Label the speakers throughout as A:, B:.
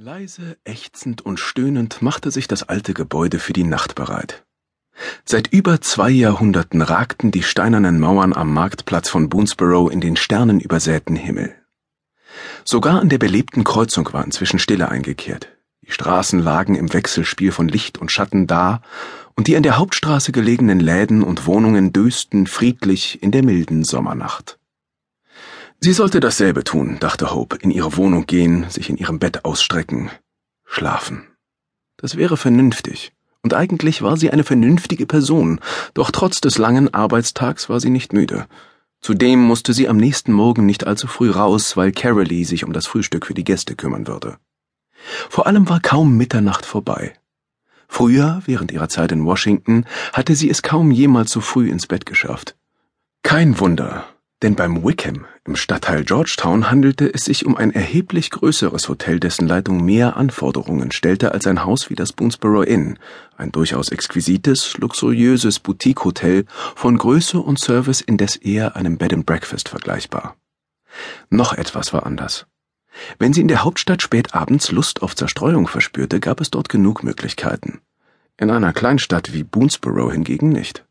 A: Leise, ächzend und stöhnend machte sich das alte Gebäude für die Nacht bereit. Seit über zwei Jahrhunderten ragten die steinernen Mauern am Marktplatz von Boonesborough in den sternenübersäten Himmel. Sogar an der belebten Kreuzung war inzwischen Stille eingekehrt. Die Straßen lagen im Wechselspiel von Licht und Schatten da, und die an der Hauptstraße gelegenen Läden und Wohnungen dösten friedlich in der milden Sommernacht. Sie sollte dasselbe tun, dachte Hope, in ihre Wohnung gehen, sich in ihrem Bett ausstrecken, schlafen. Das wäre vernünftig. Und eigentlich war sie eine vernünftige Person, doch trotz des langen Arbeitstags war sie nicht müde. Zudem musste sie am nächsten Morgen nicht allzu früh raus, weil Carolee sich um das Frühstück für die Gäste kümmern würde. Vor allem war kaum Mitternacht vorbei. Früher, während ihrer Zeit in Washington, hatte sie es kaum jemals so früh ins Bett geschafft. Kein Wunder, denn beim Wickham im Stadtteil Georgetown handelte es sich um ein erheblich größeres Hotel, dessen Leitung mehr Anforderungen stellte als ein Haus wie das Boonesborough Inn, ein durchaus exquisites, luxuriöses Boutique-Hotel, von Größe und Service indes eher einem Bed and Breakfast vergleichbar. Noch etwas war anders. Wenn sie in der Hauptstadt spät abends Lust auf Zerstreuung verspürte, gab es dort genug Möglichkeiten. In einer Kleinstadt wie Boonesborough hingegen nicht.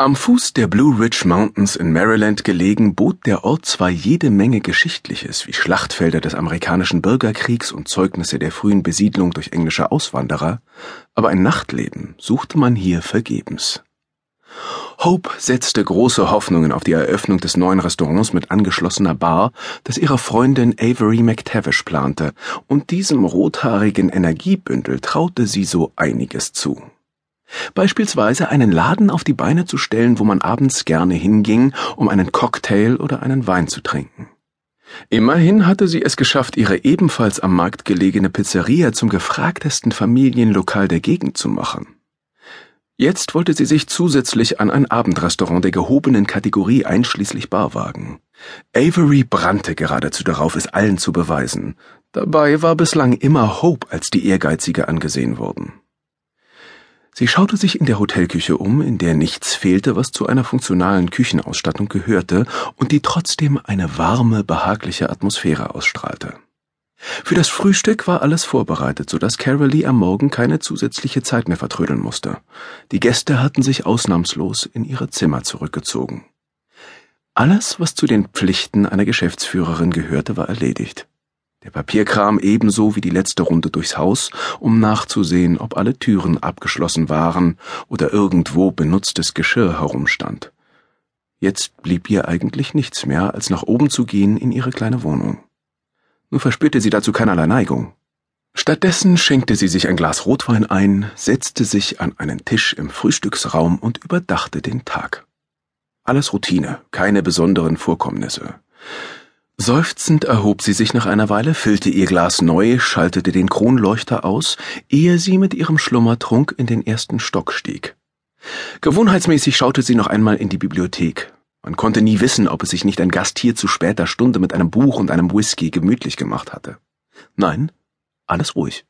A: Am Fuß der Blue Ridge Mountains in Maryland gelegen, bot der Ort zwar jede Menge Geschichtliches wie Schlachtfelder des amerikanischen Bürgerkriegs und Zeugnisse der frühen Besiedlung durch englische Auswanderer, aber ein Nachtleben suchte man hier vergebens. Hope setzte große Hoffnungen auf die Eröffnung des neuen Restaurants mit angeschlossener Bar, das ihre Freundin Avery McTavish plante, und diesem rothaarigen Energiebündel traute sie so einiges zu. Beispielsweise einen Laden auf die Beine zu stellen, wo man abends gerne hinging, um einen Cocktail oder einen Wein zu trinken. Immerhin hatte sie es geschafft, ihre ebenfalls am Markt gelegene Pizzeria zum gefragtesten Familienlokal der Gegend zu machen. Jetzt wollte sie sich zusätzlich an ein Abendrestaurant der gehobenen Kategorie einschließlich Bar wagen. Avery brannte geradezu darauf, es allen zu beweisen. Dabei war bislang immer Hope als die Ehrgeizige angesehen worden. Sie schaute sich in der Hotelküche um, in der nichts fehlte, was zu einer funktionalen Küchenausstattung gehörte und die trotzdem eine warme, behagliche Atmosphäre ausstrahlte. Für das Frühstück war alles vorbereitet, so dass Carolee am Morgen keine zusätzliche Zeit mehr vertrödeln musste. Die Gäste hatten sich ausnahmslos in ihre Zimmer zurückgezogen. Alles, was zu den Pflichten einer Geschäftsführerin gehörte, war erledigt. Der Papierkram ebenso wie die letzte Runde durchs Haus, um nachzusehen, ob alle Türen abgeschlossen waren oder irgendwo benutztes Geschirr herumstand. Jetzt blieb ihr eigentlich nichts mehr, als nach oben zu gehen in ihre kleine Wohnung. Nur verspürte sie dazu keinerlei Neigung. Stattdessen schenkte sie sich ein Glas Rotwein ein, setzte sich an einen Tisch im Frühstücksraum und überdachte den Tag. Alles Routine, keine besonderen Vorkommnisse. Seufzend erhob sie sich nach einer Weile, füllte ihr Glas neu, schaltete den Kronleuchter aus, ehe sie mit ihrem Schlummertrunk in den ersten Stock stieg. Gewohnheitsmäßig schaute sie noch einmal in die Bibliothek. Man konnte nie wissen, ob es sich nicht ein Gast hier zu später Stunde mit einem Buch und einem Whisky gemütlich gemacht hatte. Nein, alles ruhig.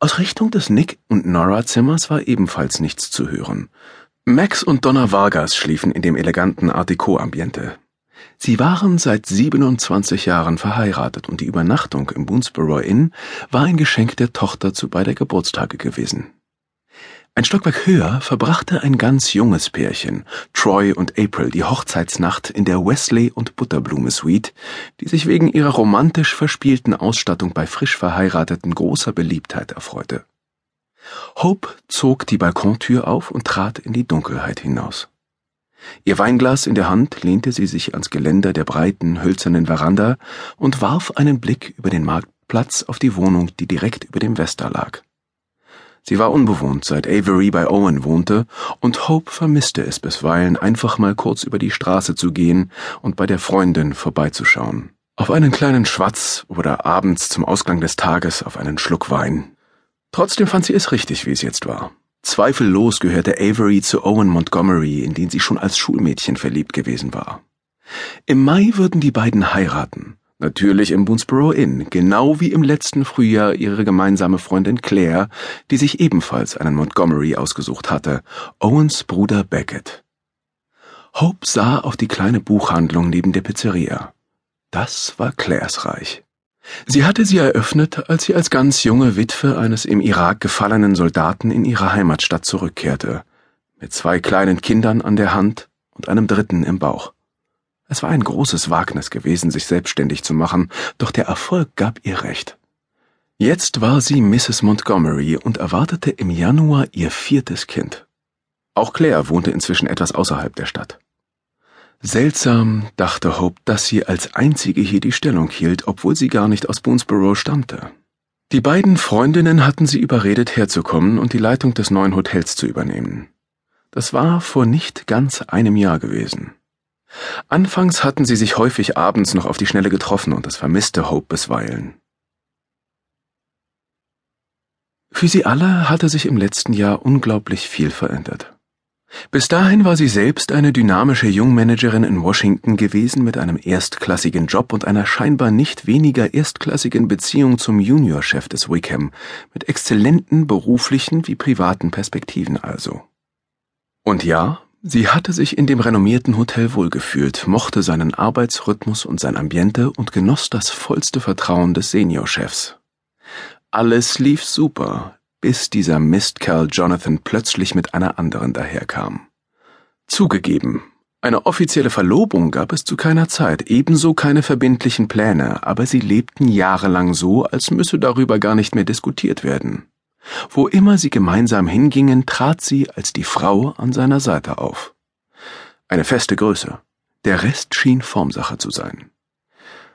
A: Aus Richtung des Nick und Nora Zimmers war ebenfalls nichts zu hören. Max und Donna Vargas schliefen in dem eleganten Art Deco-Ambiente. Sie waren seit 27 Jahren verheiratet und die Übernachtung im Boonesborough Inn war ein Geschenk der Tochter zu beider Geburtstage gewesen. Ein Stockwerk höher verbrachte ein ganz junges Pärchen, Troy und April, die Hochzeitsnacht in der Wesley und Butterblume Suite, die sich wegen ihrer romantisch verspielten Ausstattung bei frisch Verheirateten großer Beliebtheit erfreute. Hope zog die Balkontür auf und trat in die Dunkelheit hinaus. Ihr Weinglas in der Hand lehnte sie sich ans Geländer der breiten, hölzernen Veranda und warf einen Blick über den Marktplatz auf die Wohnung, die direkt über dem Vesta lag. Sie war unbewohnt, seit Avery bei Owen wohnte, und Hope vermisste es bisweilen, einfach mal kurz über die Straße zu gehen und bei der Freundin vorbeizuschauen. Auf einen kleinen Schwatz oder abends zum Ausgang des Tages auf einen Schluck Wein. Trotzdem fand sie es richtig, wie es jetzt war. Zweifellos gehörte Avery zu Owen Montgomery, in den sie schon als Schulmädchen verliebt gewesen war. Im Mai würden die beiden heiraten, natürlich im Boonesborough Inn, genau wie im letzten Frühjahr ihre gemeinsame Freundin Claire, die sich ebenfalls einen Montgomery ausgesucht hatte, Owens Bruder Beckett. Hope sah auf die kleine Buchhandlung neben der Pizzeria. Das war Claires Reich. Sie hatte sie eröffnet, als sie als ganz junge Witwe eines im Irak gefallenen Soldaten in ihre Heimatstadt zurückkehrte, mit zwei kleinen Kindern an der Hand und einem dritten im Bauch. Es war ein großes Wagnis gewesen, sich selbstständig zu machen, doch der Erfolg gab ihr recht. Jetzt war sie Mrs. Montgomery und erwartete im Januar ihr viertes Kind. Auch Claire wohnte inzwischen etwas außerhalb der Stadt. Seltsam, dachte Hope, dass sie als einzige hier die Stellung hielt, obwohl sie gar nicht aus Boonesborough stammte. Die beiden Freundinnen hatten sie überredet, herzukommen und die Leitung des neuen Hotels zu übernehmen. Das war vor nicht ganz einem Jahr gewesen. Anfangs hatten sie sich häufig abends noch auf die Schnelle getroffen und das vermisste Hope bisweilen. Für sie alle hatte sich im letzten Jahr unglaublich viel verändert. Bis dahin war sie selbst eine dynamische Jungmanagerin in Washington gewesen mit einem erstklassigen Job und einer scheinbar nicht weniger erstklassigen Beziehung zum Juniorchef des Wickham, mit exzellenten beruflichen wie privaten Perspektiven also. Und ja, sie hatte sich in dem renommierten Hotel wohlgefühlt, mochte seinen Arbeitsrhythmus und sein Ambiente und genoss das vollste Vertrauen des Seniorchefs. Alles lief super, bis dieser Mistkerl Jonathan plötzlich mit einer anderen daherkam. Zugegeben, eine offizielle Verlobung gab es zu keiner Zeit, ebenso keine verbindlichen Pläne, aber sie lebten jahrelang so, als müsse darüber gar nicht mehr diskutiert werden. Wo immer sie gemeinsam hingingen, trat sie als die Frau an seiner Seite auf. Eine feste Größe. Der Rest schien Formsache zu sein.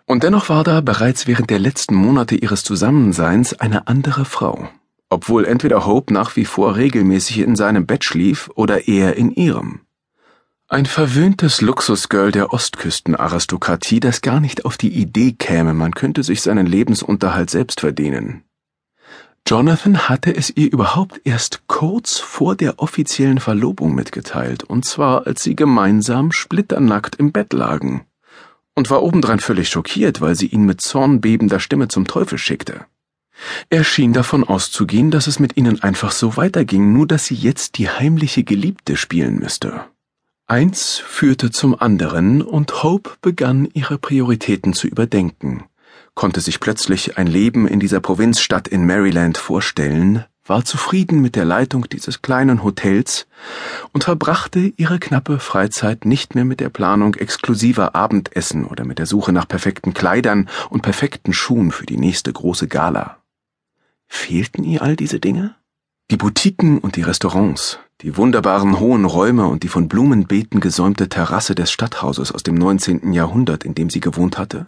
A: Und dennoch war da bereits während der letzten Monate ihres Zusammenseins eine andere Frau, obwohl entweder Hope nach wie vor regelmäßig in seinem Bett schlief oder er in ihrem. Ein verwöhntes Luxusgirl der Ostküstenaristokratie, das gar nicht auf die Idee käme, man könnte sich seinen Lebensunterhalt selbst verdienen. Jonathan hatte es ihr überhaupt erst kurz vor der offiziellen Verlobung mitgeteilt, und zwar als sie gemeinsam splitternackt im Bett lagen, und war obendrein völlig schockiert, weil sie ihn mit zornbebender Stimme zum Teufel schickte. Er schien davon auszugehen, dass es mit ihnen einfach so weiterging, nur dass sie jetzt die heimliche Geliebte spielen müsste. Eins führte zum anderen, und Hope begann ihre Prioritäten zu überdenken konnte sich plötzlich ein Leben in dieser Provinzstadt in Maryland vorstellen, war zufrieden mit der Leitung dieses kleinen Hotels und verbrachte ihre knappe Freizeit nicht mehr mit der Planung exklusiver Abendessen oder mit der Suche nach perfekten Kleidern und perfekten Schuhen für die nächste große Gala. Fehlten ihr all diese Dinge? Die Boutiquen und die Restaurants, die wunderbaren hohen Räume und die von Blumenbeeten gesäumte Terrasse des Stadthauses aus dem 19. Jahrhundert, in dem sie gewohnt hatte?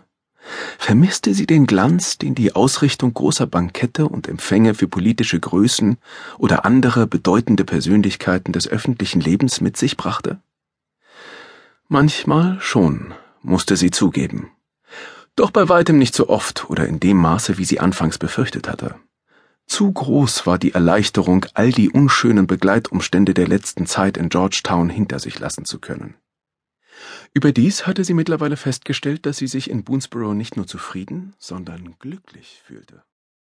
A: vermisste sie den Glanz, den die Ausrichtung großer Bankette und Empfänge für politische Größen oder andere bedeutende Persönlichkeiten des öffentlichen Lebens mit sich brachte? Manchmal schon, musste sie zugeben. Doch bei weitem nicht so oft oder in dem Maße, wie sie anfangs befürchtet hatte. Zu groß war die Erleichterung, all die unschönen Begleitumstände der letzten Zeit in Georgetown hinter sich lassen zu können. Überdies hatte sie mittlerweile festgestellt, dass sie sich in Boonesborough nicht nur zufrieden, sondern glücklich fühlte.